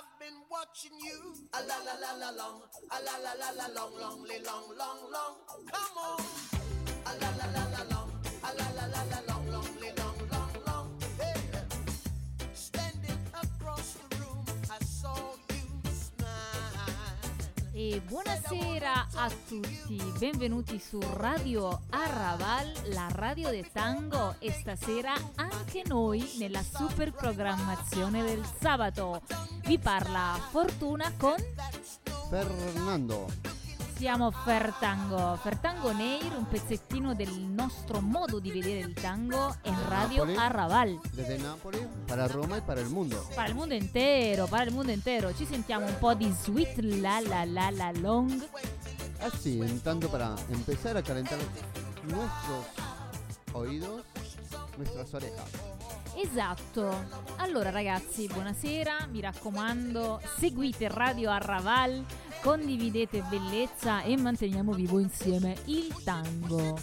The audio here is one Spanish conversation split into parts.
I've been watching you. A la la la la long, a la la la la long, long, long, long, long. Come on. A la la la la long, a la la la la long, Buonasera a tutti, benvenuti su Radio Arrabal, la radio del tango e stasera anche noi nella super programmazione del sabato. Vi parla Fortuna con Fernando. Siamo Fertango, Fertango Neir, un pezzettino del nostro modo di vedere il tango en Radio Napoli. Arrabal. Desde Nápoles para Roma y para el mundo. Para il mondo intero, para il mondo intero. Ci sentiamo un po' di Sweet La La La La Long. Así, en tanto para empezar a calentar nuestros oídos, nuestras orejas. Esatto. Allora ragazzi, buonasera, mi raccomando, seguite Radio Arraval, condividete bellezza e manteniamo vivo insieme il tango.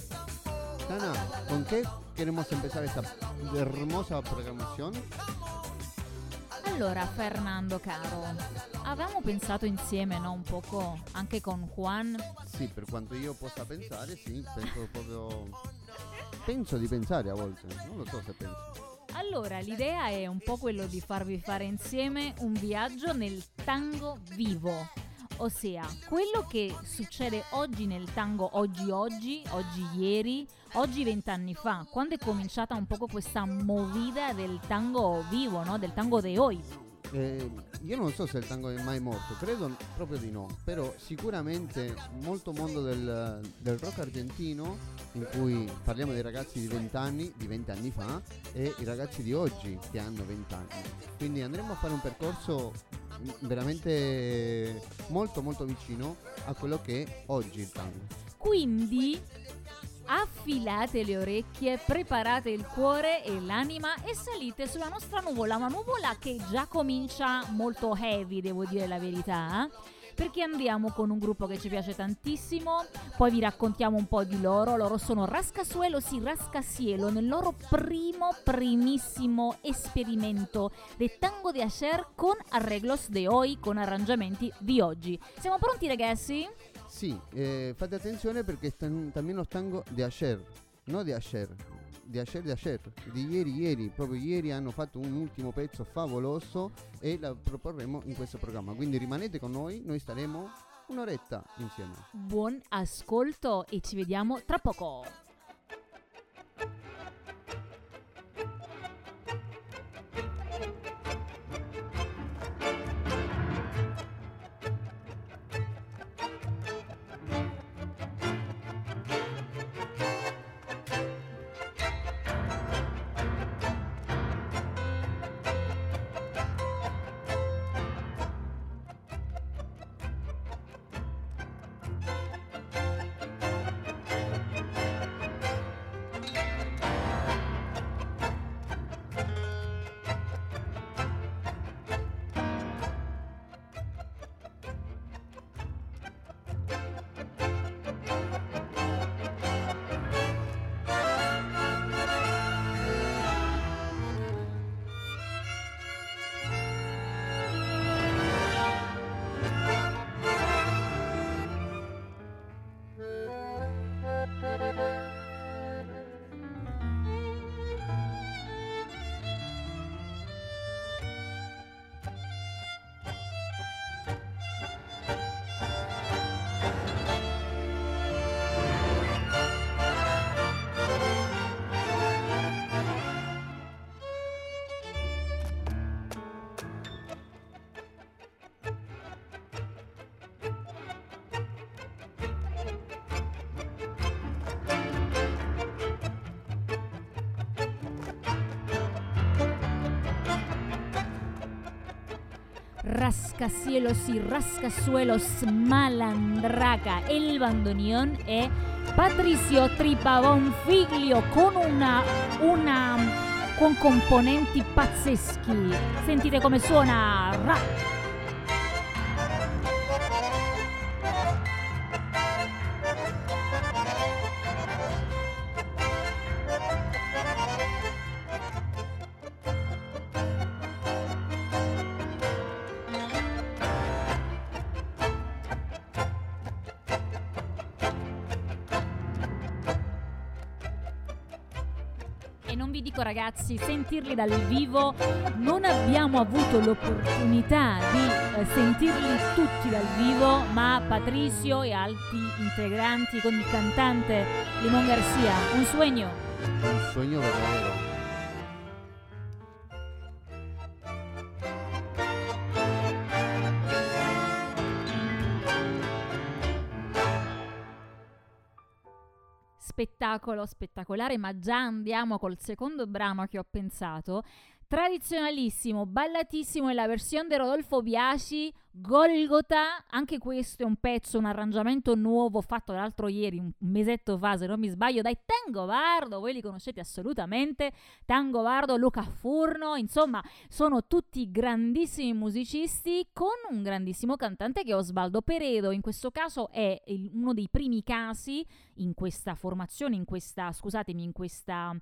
Tana, ¿con qué queremos empezar esta hermosa programación? Allora Fernando caro, avevamo pensato insieme, no? Un poco anche con Juan. Sì, per quanto io possa pensare, sì, penso proprio... Penso di pensare a volte, non lo so se penso. Allora, l'idea è un po' quello di farvi fare insieme un viaggio nel tango vivo. Ossia, quello che succede oggi nel tango, oggi oggi, oggi ieri, oggi vent'anni fa, quando è cominciata un poco questa movida del tango vivo, no? Del tango de hoy. Eh, io non so se il tango è mai morto, credo proprio di no, però sicuramente molto mondo del, del rock argentino, in cui parliamo dei ragazzi di 20 anni, di 20 anni fa, e i ragazzi di oggi che hanno 20 anni. Quindi andremo a fare un percorso veramente molto molto vicino a quello che è oggi il tango. Quindi affilate le orecchie, preparate il cuore e l'anima e salite sulla nostra nuvola, una nuvola che già comincia molto heavy, devo dire la verità. eh? Perché andiamo con un gruppo che ci piace tantissimo, poi vi raccontiamo un po' di loro. Loro sono Rascasuelo, sì, Rascasielo, nel loro primo, primissimo esperimento del tango di Asher con arreglos de hoy, con arrangiamenti di oggi. Siamo pronti ragazzi? Sì, eh, fate attenzione perché están también los tangos de ayer, no de ayer, de ayer de ayer, di ieri ieri, proprio ieri hanno fatto un ultimo pezzo favoloso e la proporremo in questo programma. Quindi rimanete con noi, noi staremo un'oretta insieme. Buon ascolto e ci vediamo tra poco. Rascacielos y rascasuelos malandraca. El bandoneón è Patricio Tripabonfiglio con una, una con componenti pazzeschi. Sentite come suona. Ra. Ragazzi, sentirli dal vivo non abbiamo avuto l'opportunità di eh, sentirli tutti dal vivo, ma Patricio e altri integranti con il cantante Limón Garcia, un sueño. Un sueño verdadero. Spettacolo spettacolare, ma già andiamo col secondo brano che ho pensato. Tradizionalissimo, ballatissimo è la versione di Rodolfo Biasi, Golgota, anche questo è un pezzo, un arrangiamento nuovo fatto l'altro ieri, un mesetto fa se non mi sbaglio, dai Tango Vardo, voi li conoscete assolutamente, Tango Vardo, Luca Furno, insomma sono tutti grandissimi musicisti con un grandissimo cantante che è Osvaldo Peredo, in questo caso è il, uno dei primi casi in questa formazione, in questa, scusatemi, in questa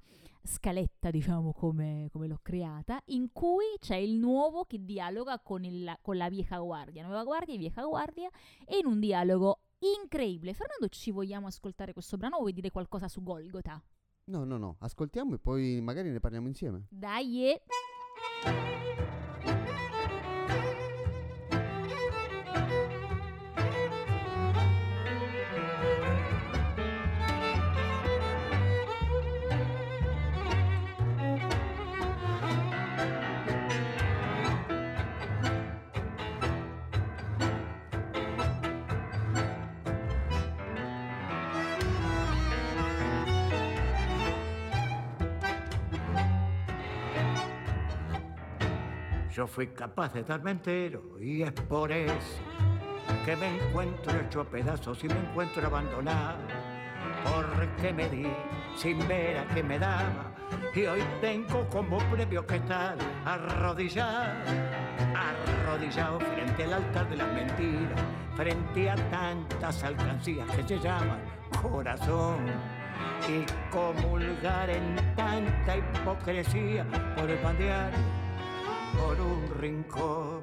scaletta, diciamo come, come l'ho creata, in cui c'è il nuovo che dialoga con, il, con la vieja guardia, nuova guardia e vieja guardia, e in un dialogo incredibile. Fernando, ci vogliamo ascoltare questo brano o vuoi dire qualcosa su Golgota? No, no, no, ascoltiamo e poi magari ne parliamo insieme. Dai! eh. Yo fui capaz de darme entero y es por eso que me encuentro hecho a pedazos y me encuentro abandonado. Porque me di sin ver a qué me daba y hoy tengo como premio que estar arrodillado, arrodillado frente al altar de las mentiras, frente a tantas alcancías que se llaman corazón y comulgar en tanta hipocresía por el pan diario por un rincón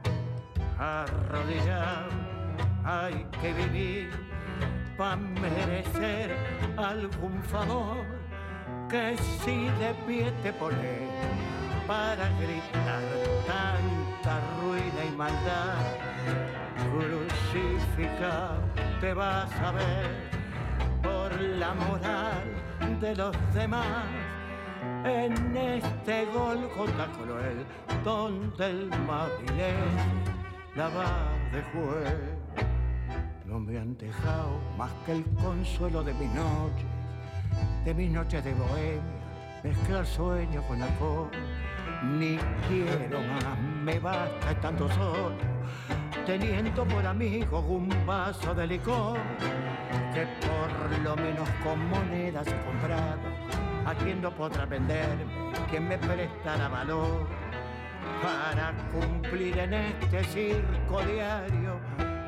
arrodillado. Hay que vivir para merecer algún favor que si de pie te pones para gritar tanta ruina y maldad. Crucificado te vas a ver por la moral de los demás en este Golgota cruel donde el mavilés la va de juez. No me han dejado más que el consuelo de mi noche, de mis noches de bohemia, mezclar sueño con alcohol. Ni quiero más, me basta estando solo, teniendo por amigo un vaso de licor, que por lo menos con monedas he comprado a quien no podrá venderme, quien me prestará valor para cumplir en este circo diario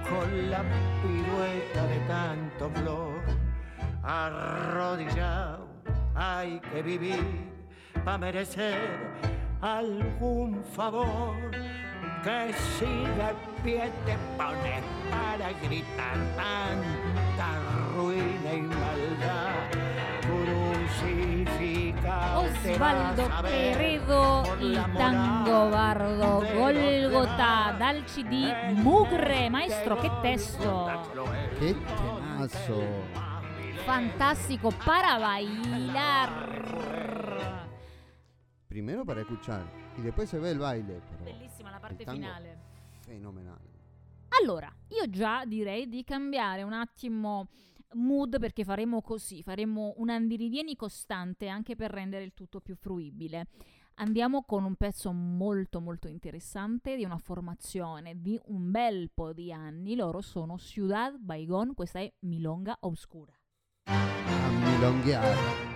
con la pirueta de tanto flor. Arrodillado hay que vivir para merecer algún favor. Que si de pie te pones para gritar tanta ruina y maldad Osvaldo Peredo, la tango bardo, Golgota, demás. dal CD Mugre, maestro, che testo! Che temazo. Fantastico, para bailar. Primero para escuchar y después se ve el baile. Pero Bellissima la parte finale. Fenomenale. Allora, io già direi di cambiare un attimo mood perché faremo così, faremo un andirivieni costante anche per rendere il tutto più fruibile. Andiamo con un pezzo molto molto interessante di una formazione di un bel po' di anni. Loro sono Ciudad Baigon, questa è Milonga Oscura. A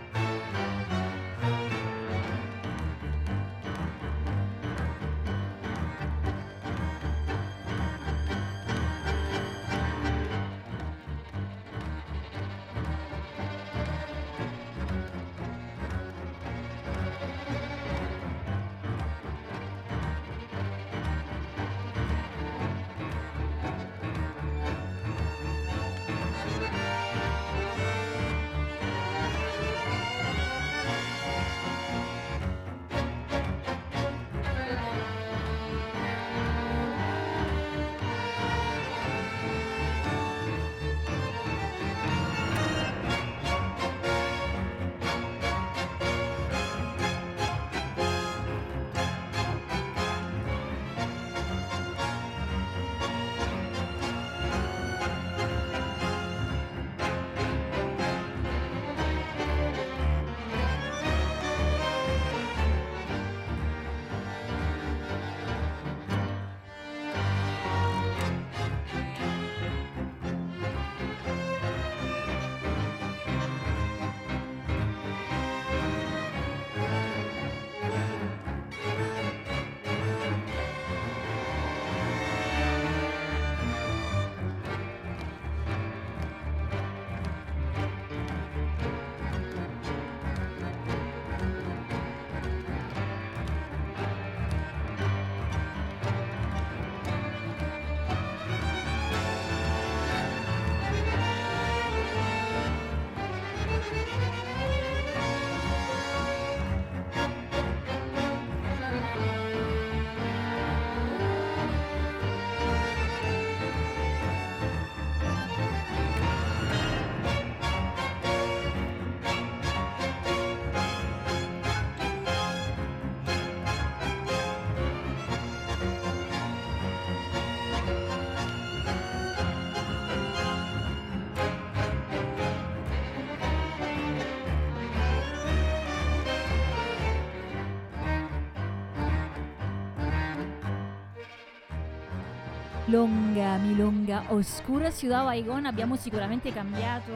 Longa, milonga, oscura Ciudad Baigon. Abbiamo sicuramente cambiato,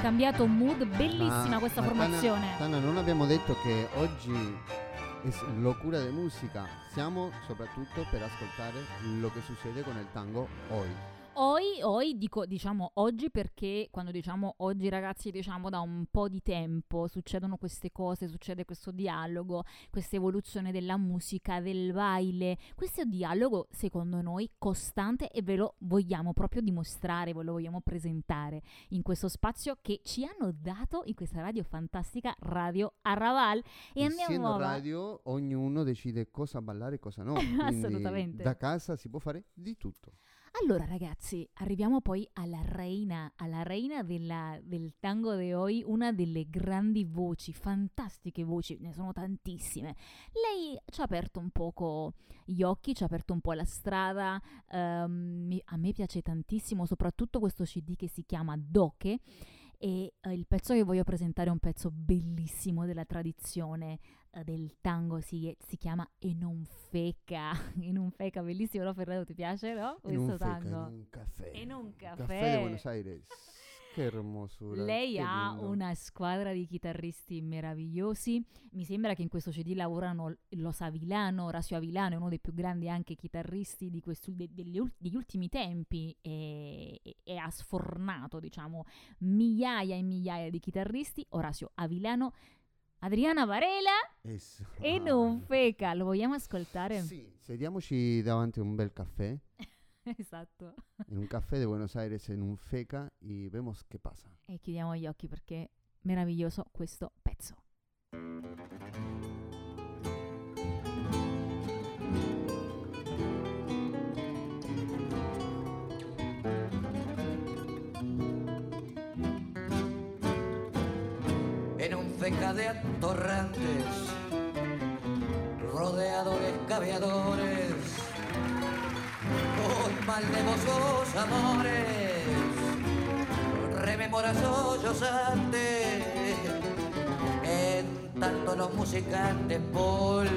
cambiato mood. Bellissima Ma- questa ma formazione. Tana, Tana, non abbiamo detto che oggi è locura di musica. Siamo soprattutto per ascoltare lo che succede con il tango oggi. Oi, oi, dico, diciamo oggi perché quando diciamo oggi ragazzi diciamo da un po' di tempo succedono queste cose, succede questo dialogo, questa evoluzione della musica, del baile, questo dialogo secondo noi costante e ve lo vogliamo proprio dimostrare, ve lo vogliamo presentare in questo spazio che ci hanno dato in questa radio fantastica Radio Arraval e andiamo Essendo avanti. radio, ognuno decide cosa ballare e cosa no. Assolutamente. Da casa si può fare di tutto. Allora ragazzi, arriviamo poi alla reina, alla reina della- del tango de hoy, una delle grandi voci, fantastiche voci, ne sono tantissime. Lei ci ha aperto un poco gli occhi, ci ha aperto un po' la strada, mi- a me piace tantissimo soprattutto questo CD che si chiama Doche e eh, il pezzo che voglio presentare è un pezzo bellissimo della tradizione eh, del tango, si, si chiama E non feca, E non feca, bellissimo, no Fernando ti piace, no? Questo feca, tango. in un caffè. In un Caffè caffè. di Buenos Aires. Che hermosura. Lei che ha lindo. una squadra di chitarristi meravigliosi. Mi sembra che in questo CD lavorano Los Avilano, Horacio Avilano è uno dei più grandi anche chitarristi di questi- de- degli, degli ultimi tempi e, e- e ha sfornato, diciamo, migliaia e migliaia di chitarristi. Horacio Avilano, Adriana Varela Eso. e non feca. Lo vogliamo ascoltare? Sì, sediamoci davanti a un bel caffè, esatto. in un caffè di Buenos Aires, in un feca, y vemos qué pasa. E chiudiamo gli occhi perché meraviglioso questo pezzo. en un feca de atorrantes, rodeadores caviadores, con maldevosos amores, rememoras sollozantes, en tanto los musicantes pol,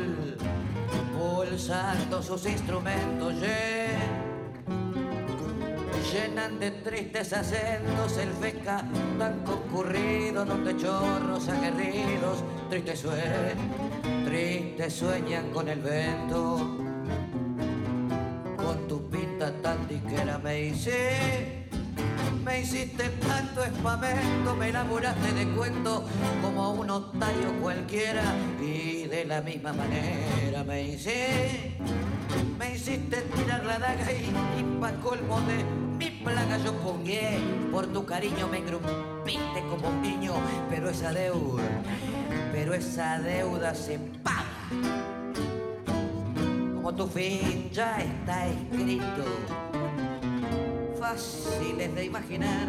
pulsando sus instrumentos llen- llenan de tristes acentos el feca tan concurrido donde chorros aguerridos tristes sueñan, tristes sueñan con el vento. Me hice, me hiciste tanto espamento, me laburaste de cuento como un otario cualquiera y de la misma manera me hice. Me hiciste tirar la daga y, y pa' colmo de mi plaga yo pongué. Por tu cariño me engrupiste como un niño, pero esa deuda, pero esa deuda se paga. Como tu fin ya está escrito, fáciles de imaginar.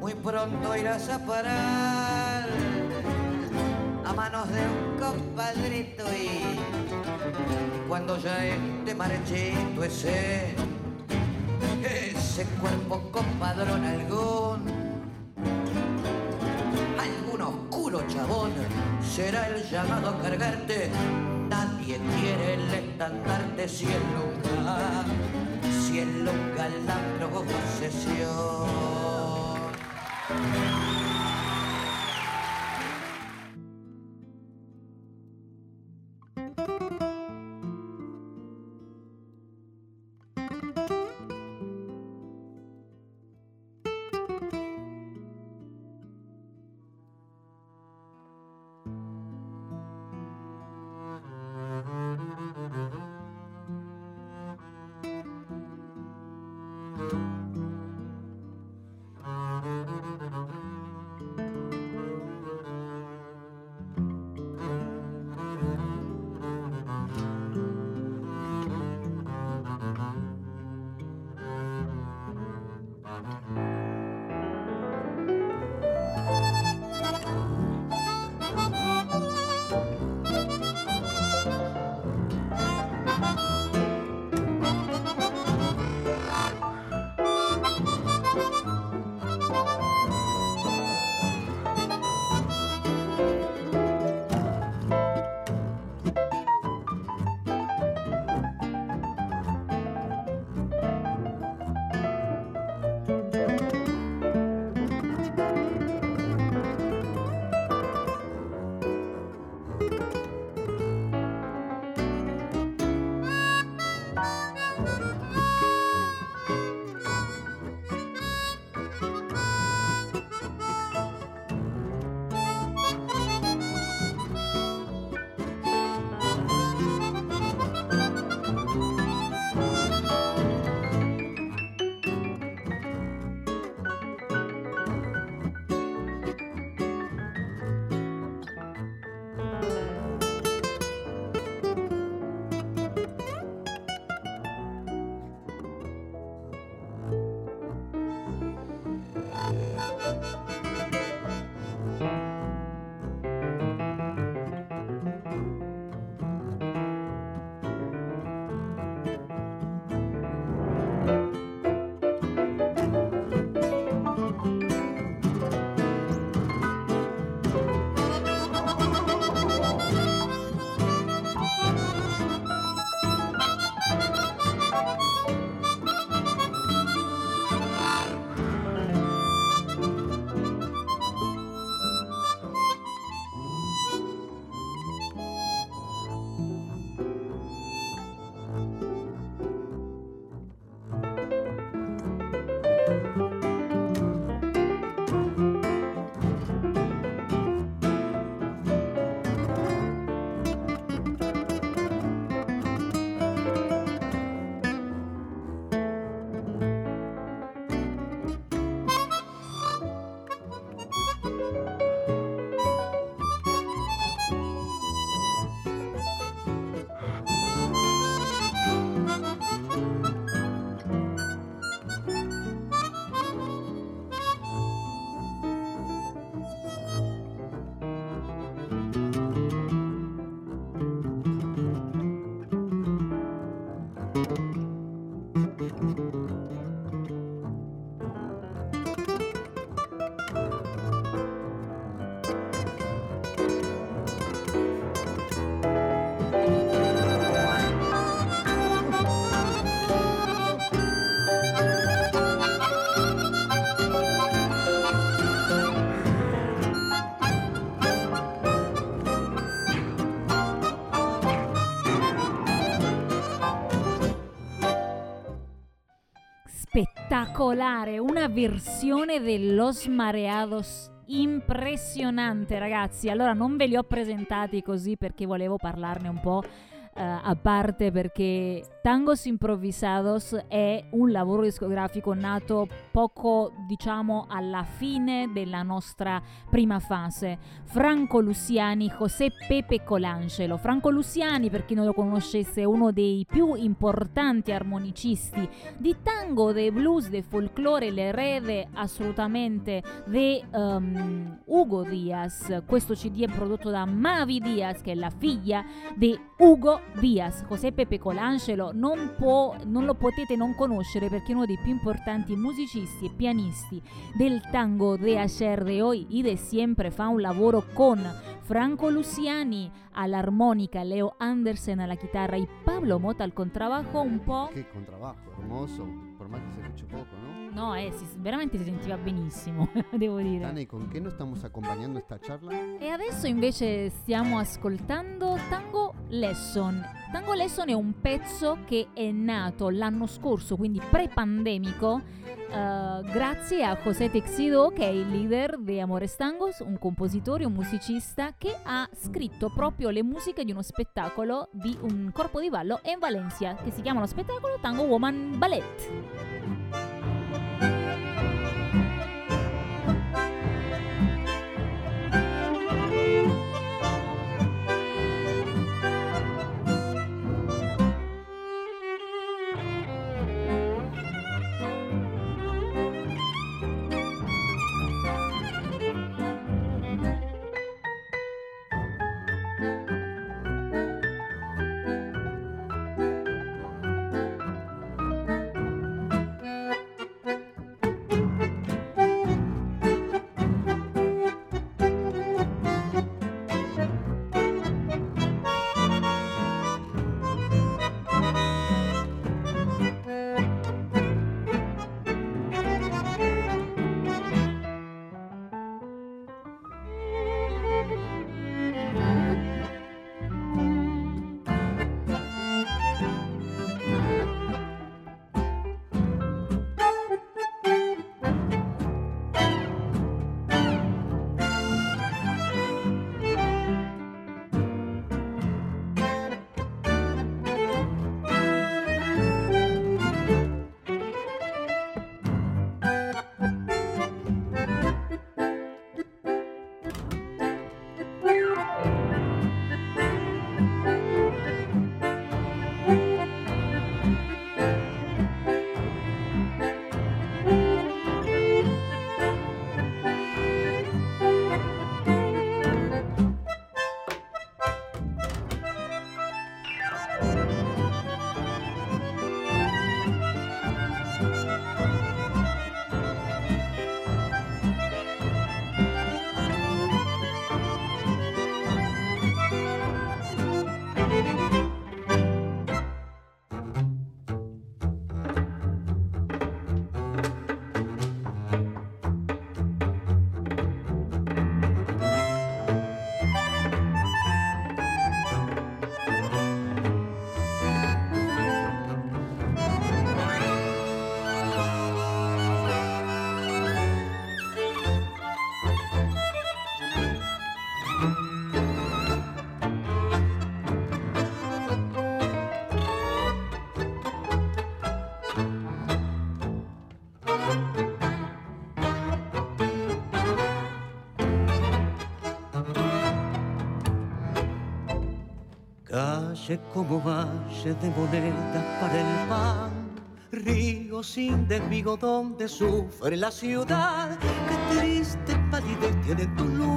Muy pronto irás a parar a manos de un compadrito y cuando ya esté marchito ese, ese cuerpo compadrón algún, algún oscuro chabón será el llamado a cargarte. Nadie quiere el estandarte si el lunga, lunga la procesión. Spettacolare, una versione dellos Mareados impressionante ragazzi. Allora non ve li ho presentati così perché volevo parlarne un po' a parte perché Tangos Improvisados è un lavoro discografico nato poco, diciamo, alla fine della nostra prima fase. Franco Luciani, José Pepe Colangelo. Franco Luciani, per chi non lo conoscesse, è uno dei più importanti armonicisti di tango, de blues, de folklore, l'erede assolutamente di um, Hugo Diaz. Questo CD è prodotto da Mavi Diaz, che è la figlia di Hugo Diaz. José Pepe Colangelo non, può, non lo potete non conoscere perché è uno dei più importanti musicisti e pianisti del tango de ayer de hoy y de siempre. Fa un lavoro con Franco Luciani all'armonica, Leo Andersen alla chitarra y Pablo Mota al contrabajo un po'... Che contrabajo, hermoso, por más que se poco, ¿no? No, eh, si, veramente si sentiva benissimo, devo dire. Dani, con che noi stiamo accompagnando sta charla? E adesso invece stiamo ascoltando Tango Lesson. Tango Lesson è un pezzo che è nato l'anno scorso, quindi pre-pandemico, uh, grazie a José Texido, che è il leader di Amores Tangos, un compositore, un musicista che ha scritto proprio le musiche di uno spettacolo di un corpo di ballo in Valencia, che si chiama lo spettacolo Tango Woman Ballet. Como valle de monedas para el pan. Río sin desvigo donde sufre la ciudad. Qué triste palidez tienen tus luces.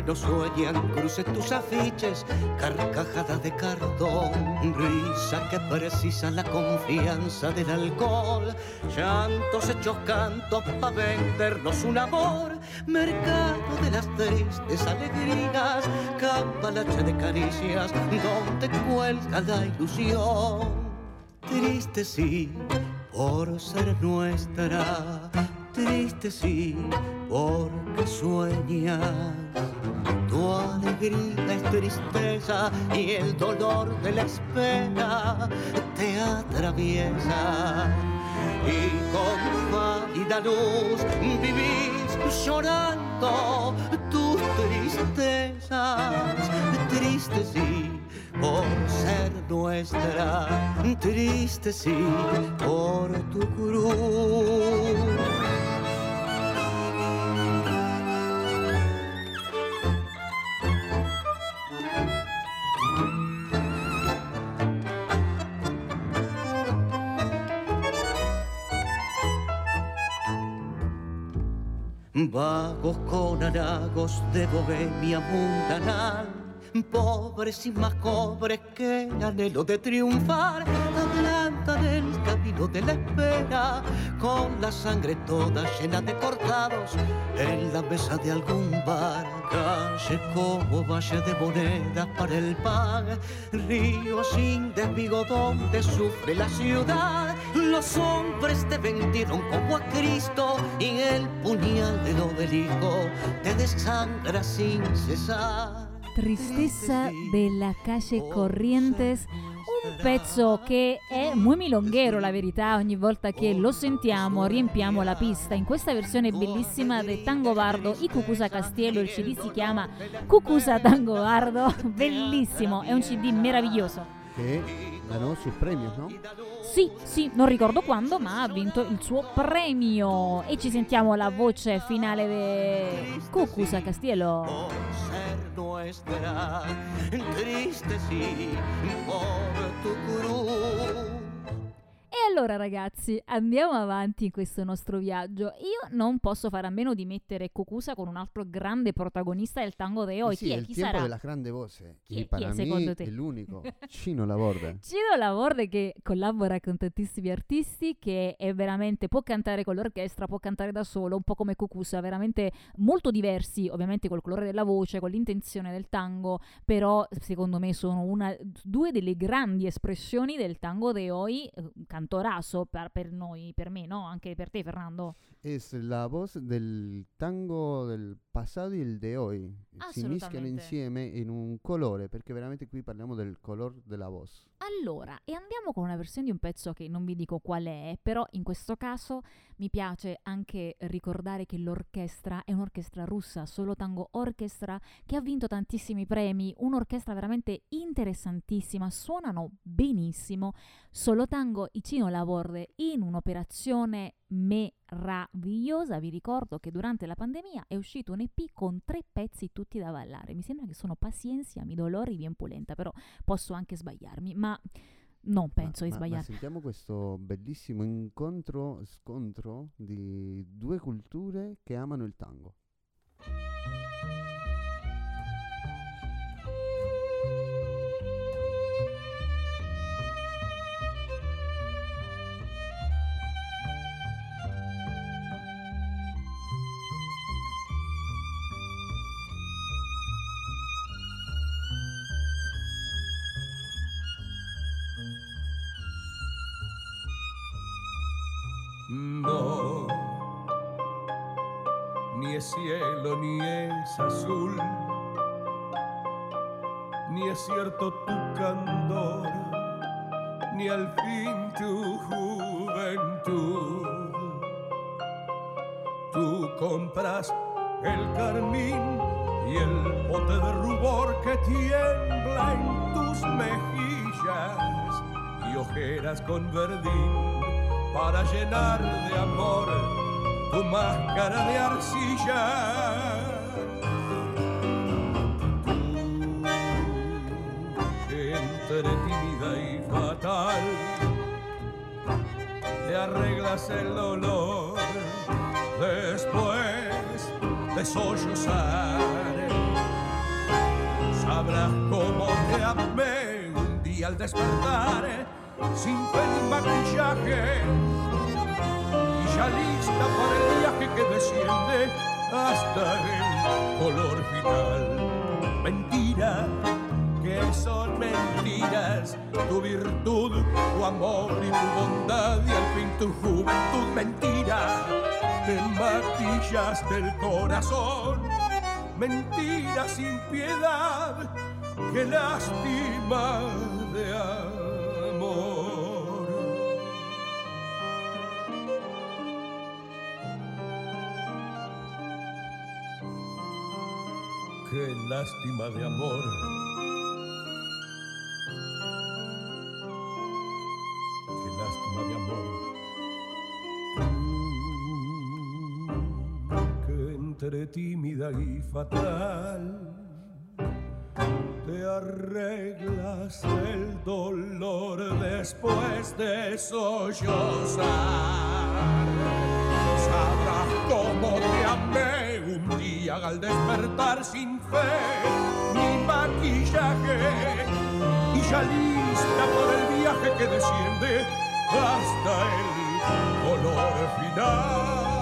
Letreros sueñan, cruces tus afiches, carcajadas de cartón. Risa que precisa la confianza del alcohol. Llantos hechos cantos para vendernos un amor. Mercado de las tristes alegrías. Cambalache de caricias donde cuelga la ilusión triste sí, por ser nuestra, triste sí, porque sueñas. Tu alegría es tristeza y el dolor de la espera te atraviesa. Y con pálida luz vivís llorando tus tristezas, triste sí por ser nuestra, triste sí por tu cruz. Vagos con halagos de bohemia mundanal pobres y más pobres que el anhelo de triunfar, adelantan el camino de la espera, con la sangre toda llena de cortados en la mesa de algún bar. Calle como valle de monedas para el pan, río sin desvigo donde sufre la ciudad. Los hombres te vendieron como a Cristo y el puñal del obelisco te desangra sin cesar. Tristezza della calle Corrientes, un pezzo che è muy milonghero la verità, ogni volta che lo sentiamo riempiamo la pista. In questa versione bellissima del Tango Bardo, i Cucusa Castiello, il CD si chiama Cucusa Tango Bardo, bellissimo, è un CD meraviglioso. Che ganò sus premios, no? Sì, sì, non ricordo quando, ma ha vinto il suo premio. E ci sentiamo la voce finale di Cucusa Castiello. Nuestra, triste sí por tu cruz. Allora ragazzi, andiamo avanti in questo nostro viaggio. Io non posso fare a meno di mettere Kokusa con un altro grande protagonista del tango de hoy. Eh sì, chi è è? il Chi sarà? della grande voce. Chi è- para chi è secondo te? el único, Chino Laborde. Ciro Laborde che collabora con tantissimi artisti, che è veramente può cantare con l'orchestra, può cantare da solo, un po' come Cucusa, veramente molto diversi, ovviamente col colore della voce, con l'intenzione del tango, però secondo me sono una, due delle grandi espressioni del tango de hoy, cantorazo per, per noi, per me, no? Anche per te Fernando. Es la voz del tango del passato e il de hoy. Si mischiano insieme in un colore, perché veramente qui parliamo del color della voz. Allora, e andiamo con una versione di un pezzo che non vi dico qual è, però in questo caso mi piace anche ricordare che l'orchestra è un'orchestra russa, Solo Tango Orchestra, che ha vinto tantissimi premi, un'orchestra veramente interessantissima, suonano benissimo. Solo Tango Icino Laborde in un'operazione meravigliosa, vi ricordo che durante la pandemia è uscito un EP con tre pezzi tutti da ballare, mi sembra che sono Paciencia, Mi dolore y Bien Pulenta, però posso anche sbagliarmi, ma non penso di ma, ma sbagliarmi. sentiamo questo bellissimo incontro, scontro di due culture che amano il tango. No, ni es cielo ni es azul, ni es cierto tu candor, ni al fin tu juventud. Tú compras el carmín y el bote de rubor que tiembla en tus mejillas y ojeras con verdín para llenar de amor tu máscara de arcilla. Que entre tímida y fatal te arreglas el dolor después de sollozar. Sabrás cómo te amé un día al despertar sin fe ni maquillaje y ya lista para el viaje que desciende hasta el color final. Mentira, que son mentiras, tu virtud, tu amor y tu bondad y al fin tu juventud. Mentira, te maquillas del corazón. Mentira sin piedad, que lástima de amor. Lástima de amor. Qué lástima de amor. Tú, que entre tímida y fatal te arreglas el dolor después de sollozar. Sabrás cómo te día al despertar sin fe ni maquillaje y ya lista por el viaje que desciende hasta el color final.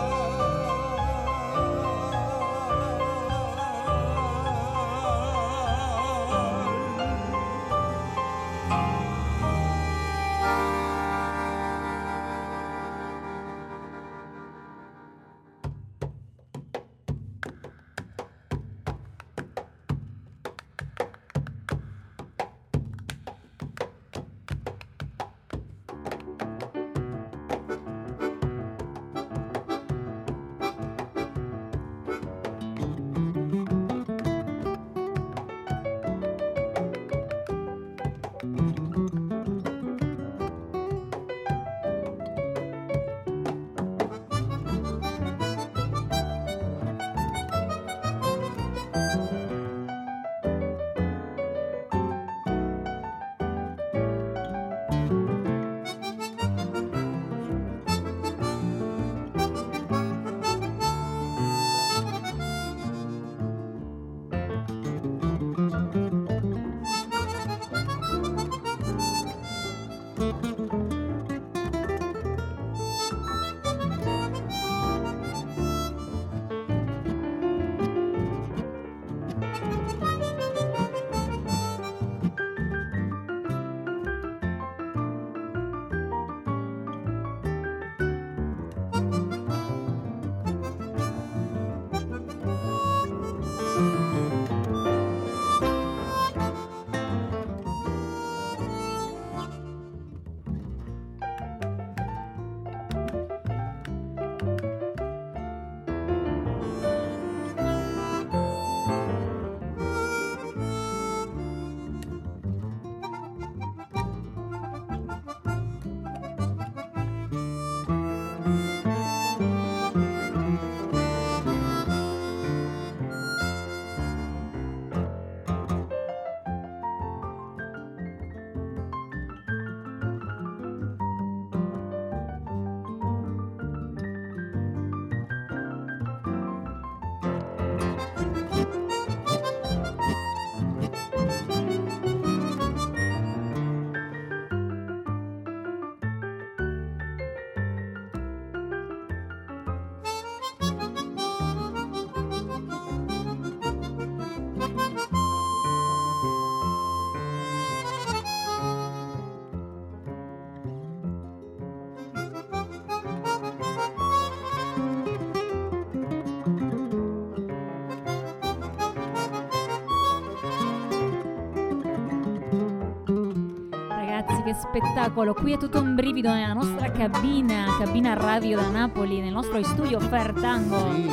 Spettacolo! Qui è tutto un brivido nella nostra cabina, cabina radio da Napoli, nel nostro studio Fertango. Sí.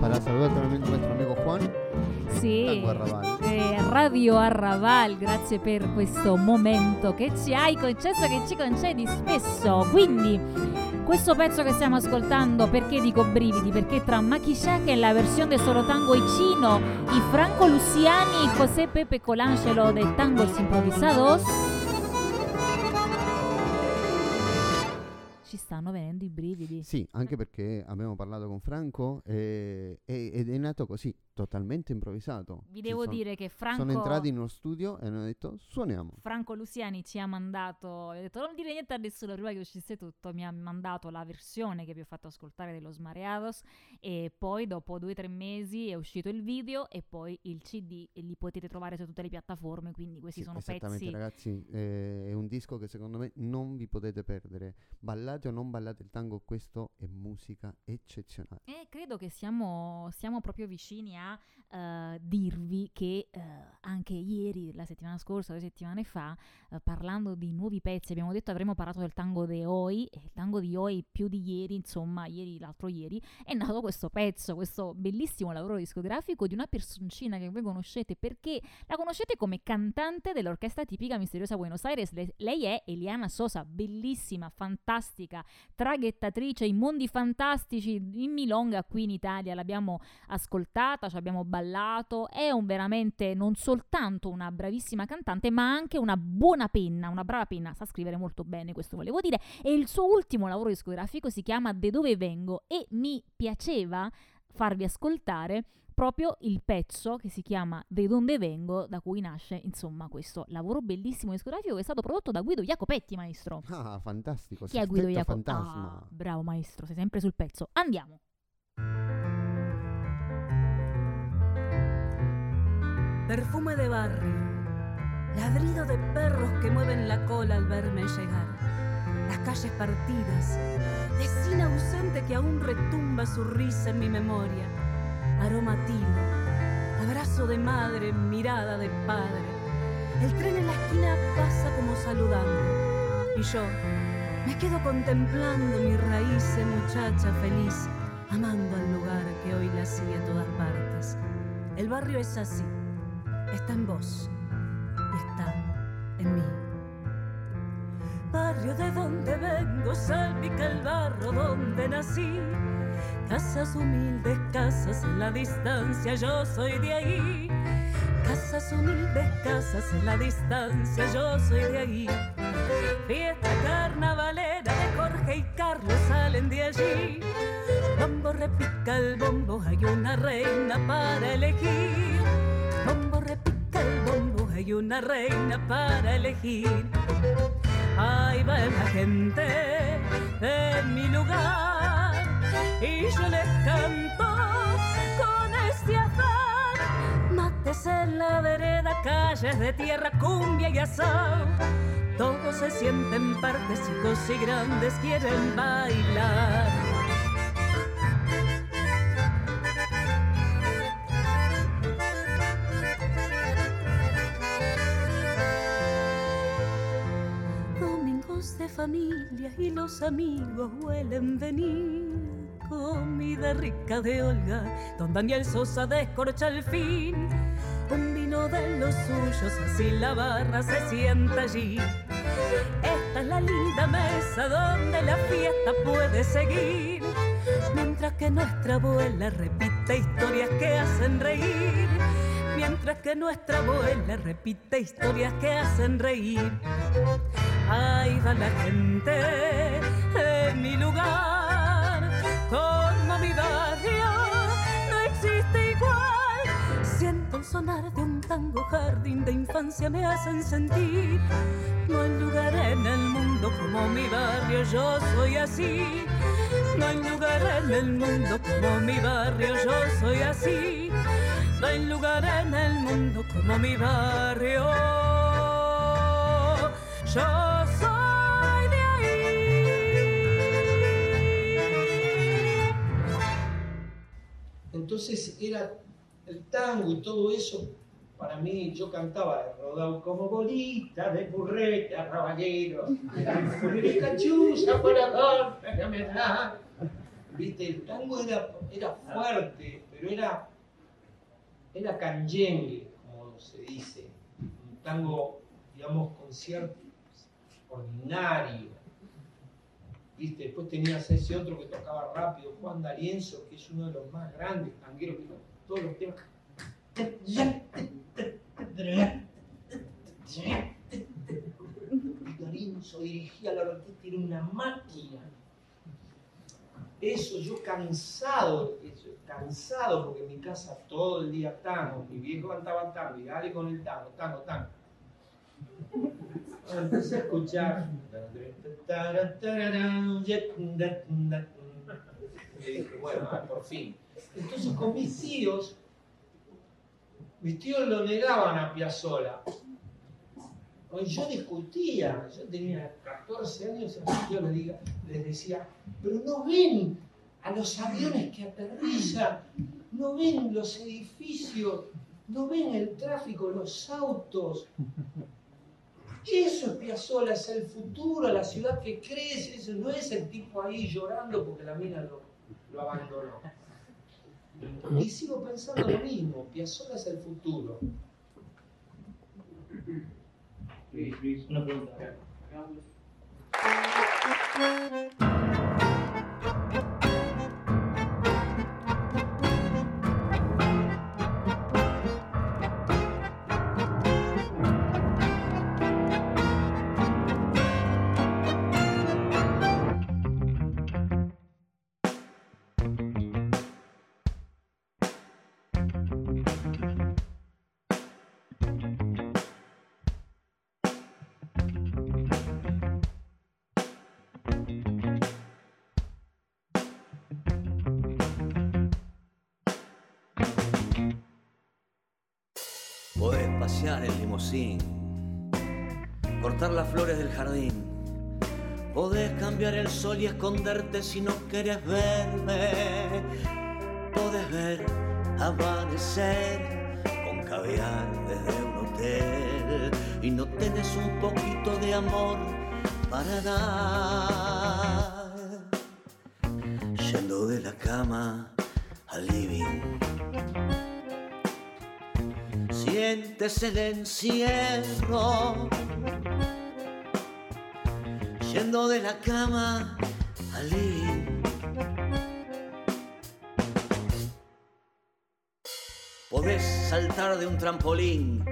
Para saludar también a nuestro amigo Juan. Sì. Eh, Radio Arraval, grazie per questo momento che ci hai concesso, che ci concedi spesso. Quindi Questo pezzo che stiamo ascoltando, perché dico brividi? Perché tra Maquishack e la versione del solo tango e Chino, i Franco Luciani, José Pepe Colangelo de Tangos Improvisados, venendo i brividi. Sì, anche perché abbiamo parlato con Franco e- e- ed è nato così, totalmente improvvisato. Vi devo son- dire che Franco... Sono entrati in uno studio e hanno detto suoniamo. Franco Luciani ci ha mandato, ho detto non dire niente a nessuno prima che uscisse tutto, mi ha mandato la versione che vi ho fatto ascoltare dello Smareados e poi dopo due o tre mesi è uscito il video e poi il CD e li potete trovare su tutte le piattaforme, quindi questi Sì, sono esattamente pezzi... ragazzi, eh, è un disco che secondo me non vi potete perdere. Ballate o non ballate il tango, questo è musica eccezionale. E credo che siamo, siamo proprio vicini a eh, dirvi che eh, anche ieri, la settimana scorsa, due settimane fa, eh, parlando di nuovi pezzi, abbiamo detto avremmo parlato del tango de Oi, e il tango di Oi più di ieri, insomma, ieri, l'altro ieri, è nato questo pezzo, questo bellissimo lavoro discografico di una personcina che voi conoscete perché la conoscete come cantante dell'orchestra tipica misteriosa Buenos Aires. Le- lei è Eliana Sosa, bellissima, fantastica, traghettatrice in mondi fantastici in Milonga qui in Italia. L'abbiamo ascoltata, ci abbiamo ballato. È un veramente non soltanto una bravissima cantante, ma anche una buona penna, una brava penna. Sa scrivere molto bene, questo volevo dire. E il suo ultimo lavoro discografico si chiama De dove vengo e mi piaceva farvi ascoltare proprio il pezzo che si chiama De donde vengo, da cui nasce insomma questo lavoro bellissimo discografico che è stato prodotto da Guido Jacopetti, maestro. Ah, fantastico. Chi è Guido fantasma. Ah, bravo maestro, sei sempre sul pezzo. Andiamo. Perfume de barrio, ladrido de perros que mueven la cola al verme llegar. Las calles partidas, vecina ausente que aún retumba su risa en mi memoria. Aroma tilo, abrazo de madre, mirada de padre. El tren en la esquina pasa como saludando. Y yo me quedo contemplando mi raíz de muchacha feliz, amando al lugar que hoy la sigue a todas partes. El barrio es así, está en vos y está en mí. Barrio de donde vengo, salpica el barro donde nací. Casas humildes, casas en la distancia, yo soy de ahí. Casas humildes, casas en la distancia, yo soy de ahí. Fiesta carnavalera de Jorge y Carlos salen de allí. Bombo repica el bombo, hay una reina para elegir. Hay una reina para elegir. Ahí va la gente de mi lugar y yo les canto con este afán. Mates en la vereda, calles de tierra, cumbia y asado. Todos se sienten partes, chicos y grandes quieren bailar. Y los amigos huelen venir. Comida rica de Olga, don Daniel Sosa descorcha al fin. Un vino de los suyos, así la barra se sienta allí. Esta es la linda mesa donde la fiesta puede seguir. Mientras que nuestra abuela repite historias que hacen reír. Mientras que nuestra abuela repite historias que hacen reír. Ahí va la gente en mi lugar, como mi barrio no existe igual. Siento el sonar de un tango jardín de infancia me hacen sentir. No hay lugar en el mundo como mi barrio, yo soy así. No hay lugar en el mundo como mi barrio, yo soy así. No hay lugar en el mundo como mi barrio. Entonces era el tango y todo eso, para mí yo cantaba rodado como bolita de burreta, caballero, de. Viste, el tango era, era fuerte, pero era, era canyengue, como se dice, un tango, digamos, con cierto ordinario. ¿viste? Después tenías ese otro que tocaba rápido, Juan D'Arienzo, que es uno de los más grandes tangueros todos los temas. D'Arienzo dirigía la orquesta, era una máquina. Eso yo cansado, cansado porque en mi casa todo el día tango, mi viejo cantaba tango y dale con el tango, tango, tango. Empecé a escuchar. Y dije, bueno, ah, por fin. Entonces con mis tíos, mis tíos lo negaban a Piazzolla. Hoy yo discutía, yo tenía 14 años y a mis tíos les, les decía, pero no ven a los aviones que aterrizan, no ven los edificios, no ven el tráfico, los autos. Eso es Piazzolla, es el futuro, la ciudad que crece, eso no es el tipo ahí llorando porque la mina lo, lo abandonó. Y sigo pensando lo mismo, Piazzolla es el futuro. Luis, Luis, una pregunta. Pasear en limusín, cortar las flores del jardín. Podés cambiar el sol y esconderte si no quieres verme. Podés ver amanecer con caviar desde un hotel y no tenés un poquito de amor para dar. Yendo de la cama al living sientes el encierro. Yendo de la cama al living. Podés saltar de un trampolín,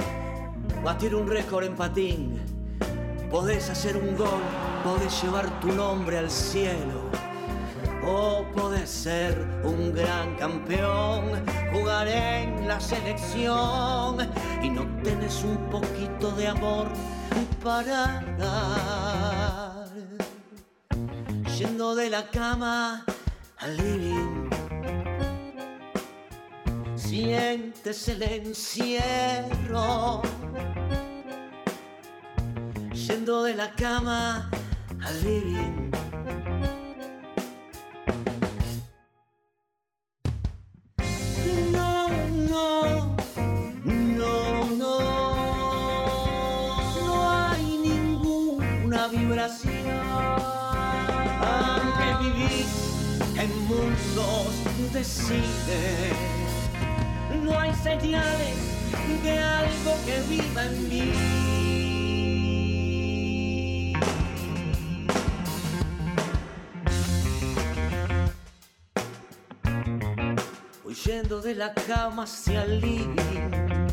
batir un récord en patín. Podés hacer un gol, podés llevar tu nombre al cielo. O podés ser un gran campeón, jugar en la selección y no tenés un poquito de amor para dar. Yendo de la cama al living, sientes el encierro. Yendo de la cama al living. Que viva en mí. Huyendo de la cama hacia el living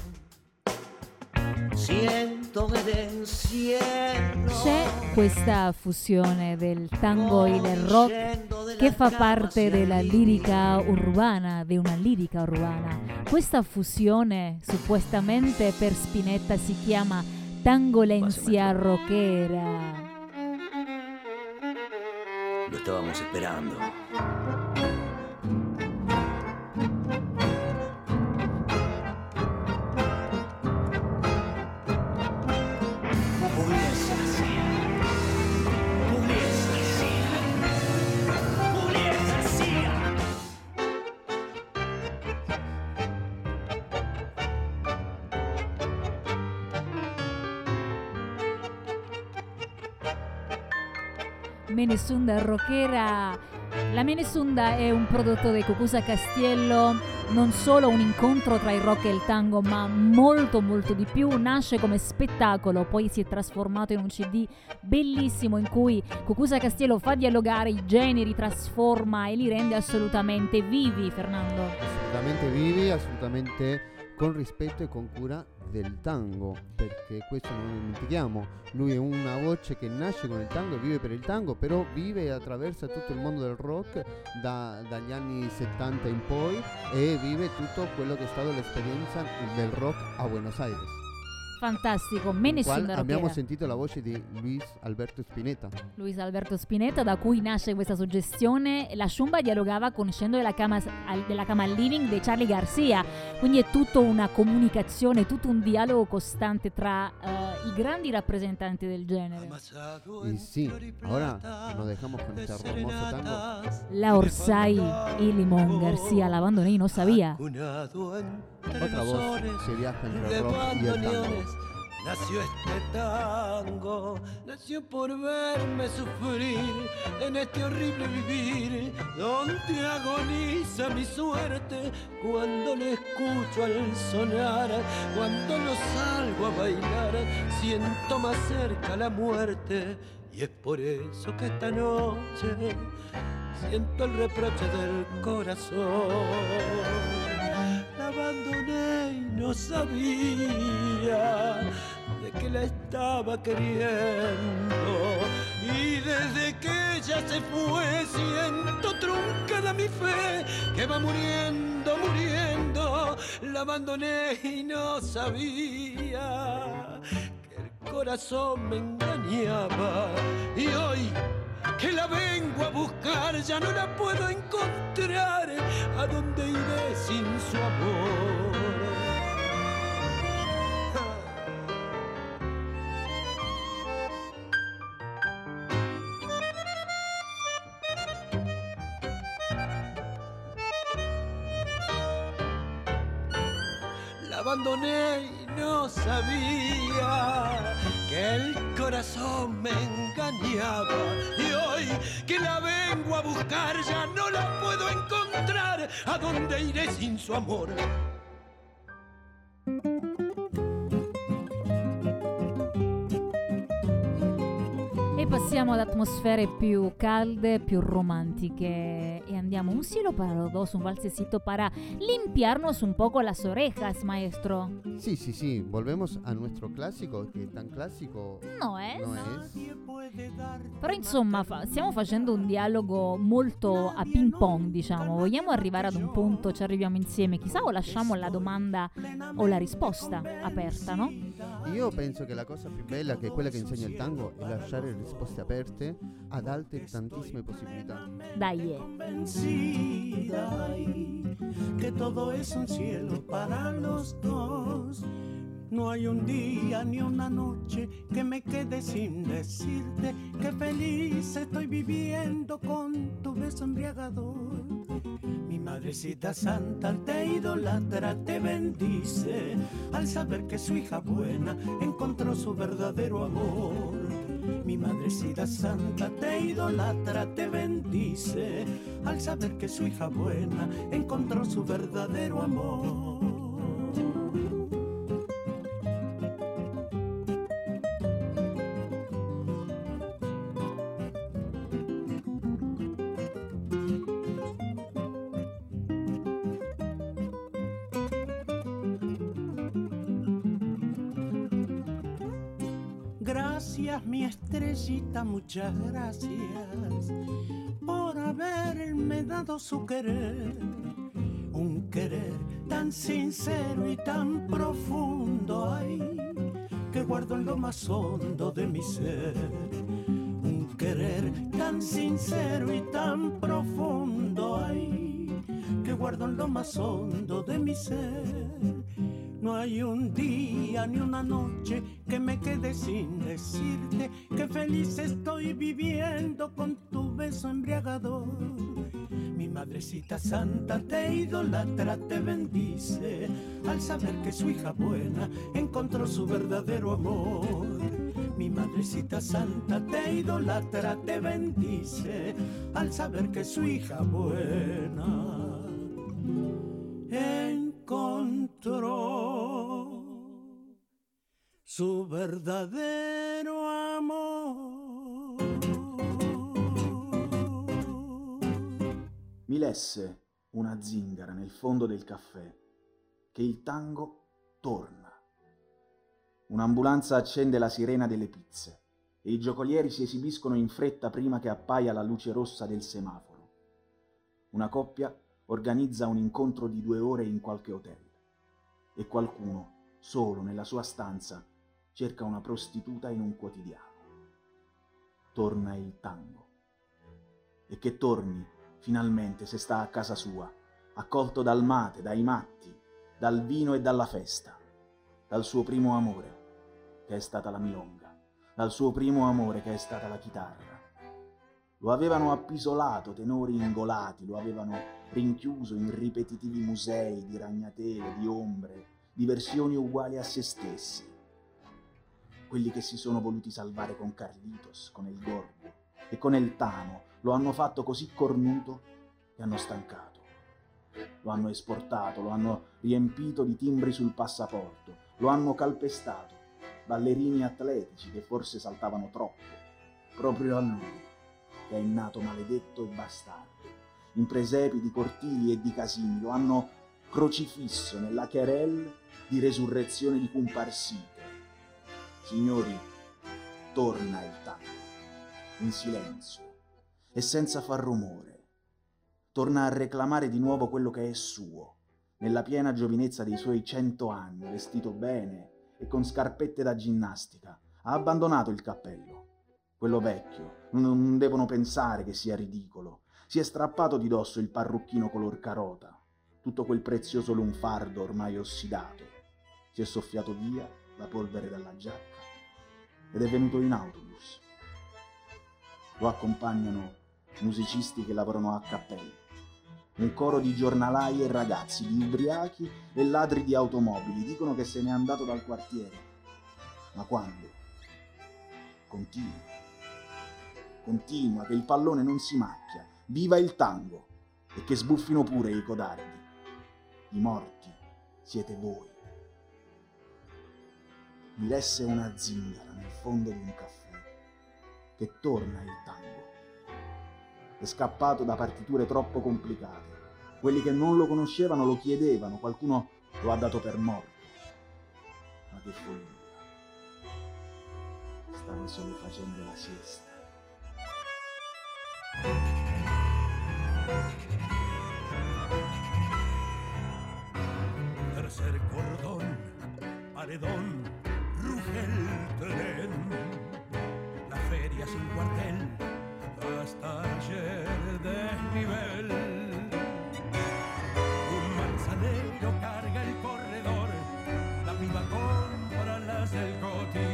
Siento el encierro C'è questa fusione del tango e del rock che fa parte della lirica urbana, di una lirica urbana. Questa fusione suppostamente per Spinetta si chiama tangolencia rockera. Lo estábamos esperando. Menesunda rockera La Menesunda è un prodotto di Cucusa Castiello, non solo un incontro tra il rock e il tango, ma molto molto di più. Nasce come spettacolo, poi si è trasformato in un CD bellissimo in cui Cucusa Castiello fa dialogare i generi, trasforma e li rende assolutamente vivi, Fernando. Assolutamente vivi, assolutamente con rispetto e con cura del tango, perché questo non lo dimentichiamo, lui è una voce che nasce con il tango e vive per il tango, però vive e attraversa tutto il mondo del rock da- dagli anni 70 in poi e vive tutto quello che è stato l'esperienza del rock a Buenos Aires. Fantastico, Qual Menesunda abbiamo rockera. sentito la voce di Luis Alberto Spinetta. Luis Alberto Spinetta, da cui nasce questa suggestione. La Shumba dialogava con Scendo della Cama, della Cama Living di Charlie Garcia, quindi è tutta una comunicazione, tutto un dialogo costante tra eh, i grandi rappresentanti del genere. Y sí, ahora nos dejamos con este hermoso tango. La Orsay y Limón García, la abandoné y no sabía. Otra voz que viaja entre de el rock y el tango. nació este tango, nació por verme sufrir en este horrible vivir, donde agoniza mi suerte cuando lo escucho al sonar, cuando lo salgo a bailar, siento más cerca la muerte, y es por eso que esta noche siento el reproche del corazón abandoné y no sabía de que la estaba queriendo. Y desde que ella se fue, siento truncada mi fe, que va muriendo, muriendo. La abandoné y no sabía que el corazón me engañaba. Y hoy que la vengo a buscar, ya no la puedo encontrar. ¿A dónde iré sin su amor? La abandoné no sabía que el corazón me engañaba. Y hoy que la vengo a buscar ya no la puedo encontrar. ¿A dónde iré sin su amor? Passiamo ad atmosfere più calde, più romantiche e andiamo un cielo para los dos, un valsecito para limpiarnos un poco las orejas, maestro. Sí, sí, sí, volvemos a nuestro clásico, que tan clásico No es? no es. Però insomma fa- stiamo facendo un dialogo molto a ping pong, diciamo. Vogliamo arrivare ad un punto, ci arriviamo insieme, chissà o lasciamo la domanda o la risposta aperta, no? Io penso che la cosa più bella, che è quella che insegna il tango, è lasciare risposte aperte ad altre tantissime possibilità. Dai. que todo es un cielo para los dos. No hay un día ni una noche que me quede sin decirte que feliz estoy viviendo con tu beso embriagador. Madrecita santa te idolatra, te bendice al saber que su hija buena encontró su verdadero amor. Mi madrecita santa te idolatra, te bendice al saber que su hija buena encontró su verdadero amor. Muchas gracias por haberme dado su querer. Un querer tan sincero y tan profundo, ay, que guardo en lo más hondo de mi ser. Un querer tan sincero y tan profundo, ay, que guardo en lo más hondo de mi ser. No hay un día ni una noche que me quede sin decirte que feliz estoy viviendo con tu beso embriagador. Mi madrecita santa te idolatra, te bendice al saber que su hija buena encontró su verdadero amor. Mi madre Madrecita Santa te idolatra, te bendice al saber que su hija buena encontró su verdadero amor. Mi lesse una zingara nel fondo del caffè che il tango torna. Un'ambulanza accende la sirena delle pizze e i giocolieri si esibiscono in fretta prima che appaia la luce rossa del semaforo. Una coppia organizza un incontro di due ore in qualche hotel e qualcuno, solo nella sua stanza, cerca una prostituta in un quotidiano. Torna il tango. E che torni, finalmente, se sta a casa sua, accolto dal mate, dai matti, dal vino e dalla festa, dal suo primo amore, che è stata la milonga, dal suo primo amore che è stata la chitarra. Lo avevano appisolato tenori ingolati, lo avevano rinchiuso in ripetitivi musei di ragnatele, di ombre, di versioni uguali a se stessi. Quelli che si sono voluti salvare con Carlitos, con il Gorgo e con il Tano lo hanno fatto così cornuto che hanno stancato. Lo hanno esportato, lo hanno riempito di timbri sul passaporto, lo hanno calpestato, ballerini atletici che forse saltavano troppo, proprio a lui, che è nato maledetto e bastardo. In presepi di cortili e di casini lo hanno crocifisso nella querelle di resurrezione di Cumparsite. Signori, torna il tango, in silenzio e senza far rumore. Torna a reclamare di nuovo quello che è suo, nella piena giovinezza dei suoi cento anni, vestito bene, e con scarpette da ginnastica. Ha abbandonato il cappello. Quello vecchio, non devono pensare che sia ridicolo. Si è strappato di dosso il parrucchino color carota, tutto quel prezioso lunfardo ormai ossidato. Si è soffiato via la polvere dalla giacca ed è venuto in autobus. Lo accompagnano musicisti che lavorano a cappello un coro di giornalai e ragazzi, di ubriachi e ladri di automobili. Dicono che se n'è andato dal quartiere. Ma quando? Continua. Continua, che il pallone non si macchia. Viva il tango! E che sbuffino pure i codardi. I morti siete voi. Mi lesse una zingara nel fondo di un caffè. Che torna il tango è scappato da partiture troppo complicate. Quelli che non lo conoscevano lo chiedevano, qualcuno lo ha dato per morto. Ma che follia. Stavo solo facendo la siesta. Tercer cordón, paredón, el tren. La feria sin cuartel hasta ayer desnivel. Un manzanero carga el corredor, la piba compra las del cotillón,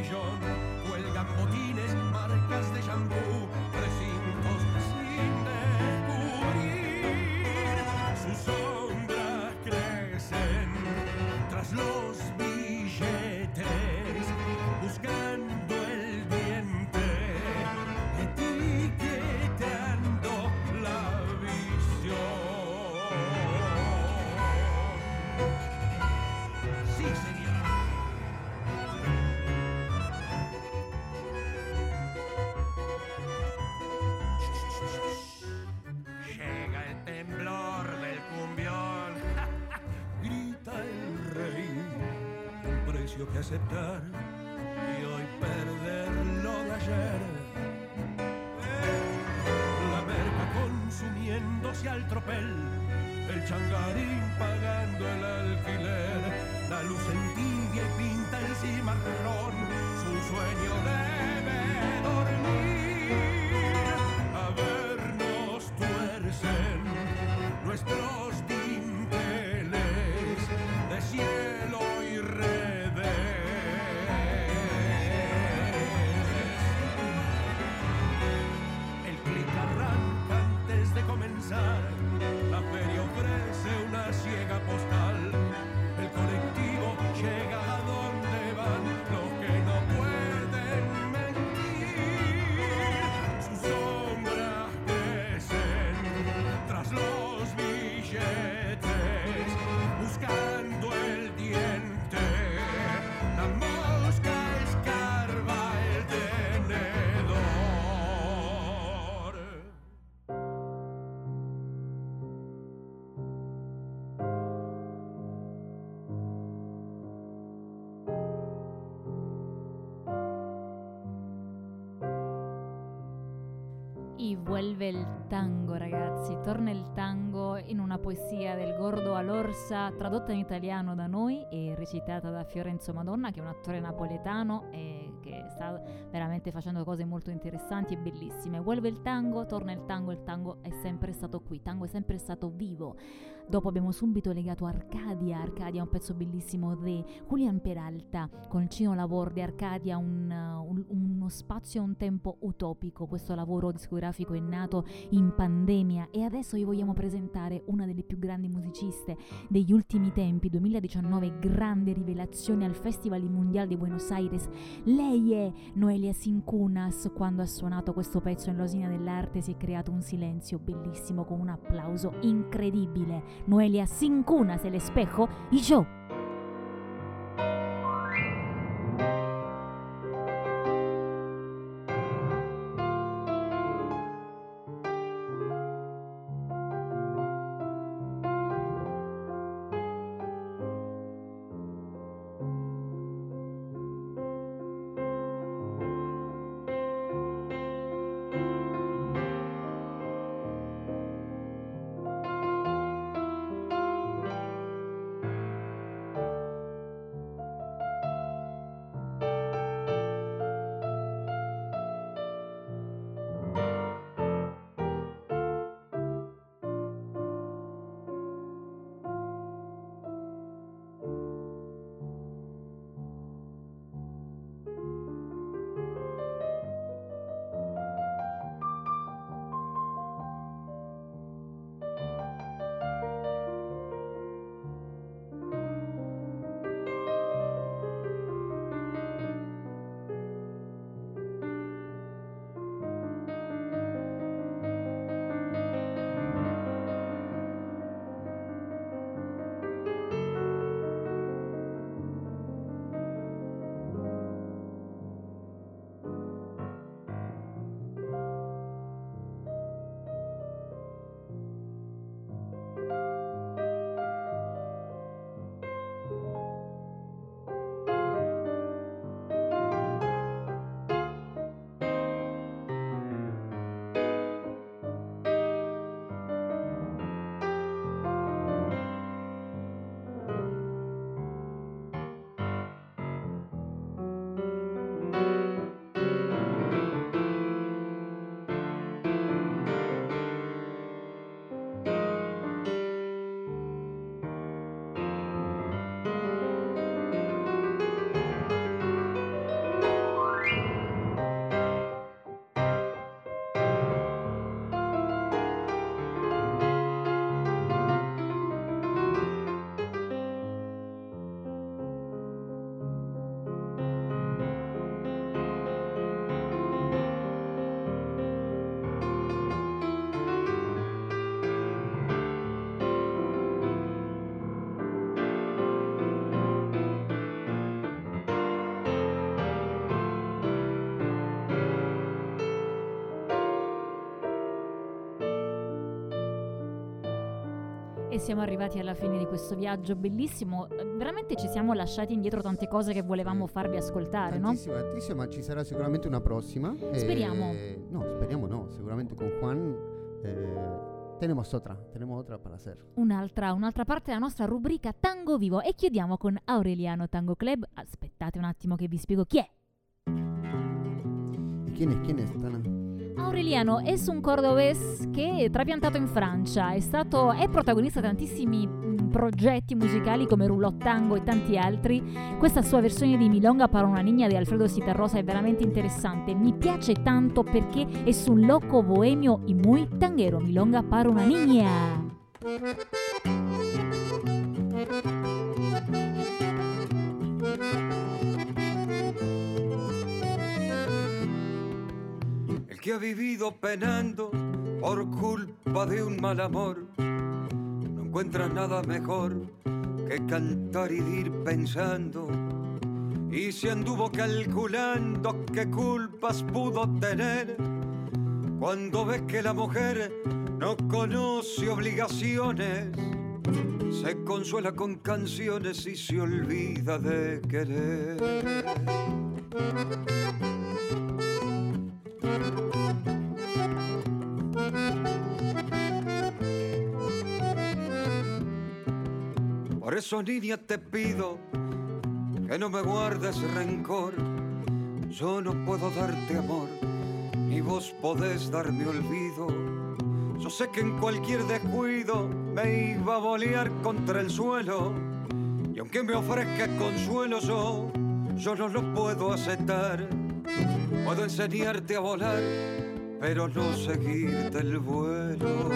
precio que aceptar y hoy perder lo de ayer. La merca consumiéndose al tropel, el changarín pagando el alquiler, la luz en tibia y pinta el cimarrón, su sueño debe Vuelve il tango, ragazzi. Torna il tango in una poesia del Gordo Alorsa, tradotta in italiano da noi e recitata da Fiorenzo Madonna, che è un attore napoletano e che sta veramente facendo cose molto interessanti e bellissime. Vuelve il tango, torna il tango, il tango è sempre stato qui, il tango è sempre stato vivo. Dopo abbiamo subito legato Arcadia, Arcadia è un pezzo bellissimo di Julian Peralta con il Cino Lavoro di Arcadia, un, un- uno spazio e un tempo utopico. Questo lavoro discografico è nato in pandemia e adesso vi vogliamo presentare una delle più grandi musiciste degli ultimi tempi, 2019, grande rivelazione al Festival Mundial di Buenos Aires. Lei è Noelia Sincunas, quando ha suonato questo pezzo in Losina dell'Arte si è creato un silenzio bellissimo con un applauso incredibile. Noelia Sincunas, el espejo y yo. Siamo arrivati alla fine di questo viaggio bellissimo. Veramente ci siamo lasciati indietro tante cose che volevamo farvi ascoltare, no? Tantissimo, tantissimo, ma ci sarà sicuramente una prossima. e- Speriamo. No, speriamo no, seguramente con Juan. Eh, tenemos otra, tenemos otra para hacer. Un'altra, un'altra parte della nostra rubrica Tango Vivo e chiudiamo con Aureliano Tango Club. Aspettate un attimo che vi spiego chi è. ¿Quién es? ¿Quién es? Tana? Aureliano è un cordobés che è trapiantato in Francia, è, stato, è protagonista di tantissimi mh, progetti musicali come Roulotte Tango e tanti altri. Questa sua versione di Milonga para una niña di Alfredo Citarrosa è veramente interessante. Mi piace tanto perché è un loco bohemio y muy tanguero. Milonga para una niña. Ha vivido penando por culpa de un mal amor, no encuentra nada mejor que cantar y ir pensando. Y se anduvo calculando qué culpas pudo tener cuando ves que la mujer no conoce obligaciones. Se consuela con canciones y se olvida de querer. Por eso, niña, te pido que no me guardes rencor. Yo no puedo darte amor, ni vos podés darme olvido. Yo sé que en cualquier descuido me iba a bolear contra el suelo. Y aunque me ofrezca consuelo yo, yo no lo puedo aceptar. Puedo enseñarte a volar, pero no seguirte el vuelo.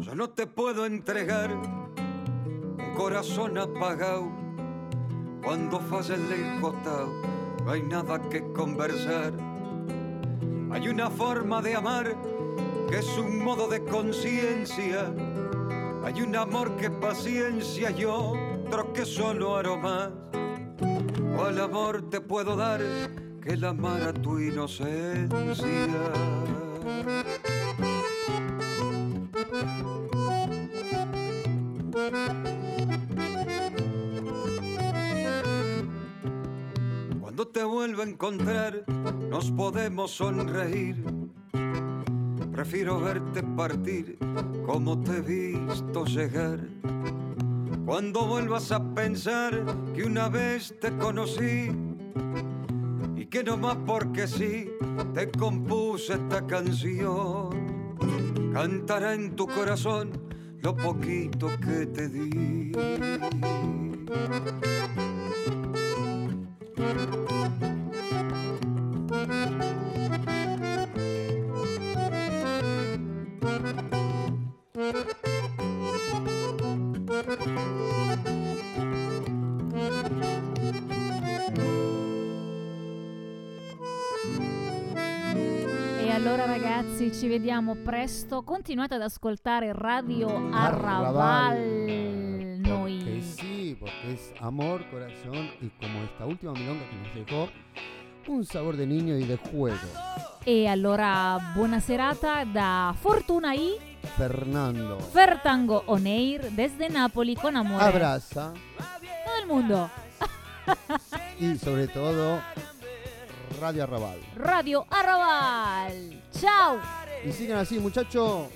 Yo no te puedo entregar un corazón apagado cuando falla el costado. No hay nada que conversar. Hay una forma de amar que es un modo de conciencia. Hay un amor que paciencia y otro que solo aroma. ¿Cuál amor te puedo dar que el amar a tu inocencia? Cuando te vuelva a encontrar, nos podemos sonreír. Prefiero verte partir como te he visto llegar. Cuando vuelvas a pensar que una vez te conocí y que no más porque sí te compuse esta canción, cantará en tu corazón lo poquito que te di. Ci vediamo presto. Continuate ad ascoltare Radio Arrabal. Porque Noi sí, porque es amor, corazón y como esta última milonga que nos dejó un sabor de niño y de juego. E allora buona serata da Fortuna I Fernando, Fertango Oneir desde Napoli con amore. abraza Todo el mundo. y sobre todo Radio Arrabal. Radio Arrabal. Ciao. Y sigan así, muchachos.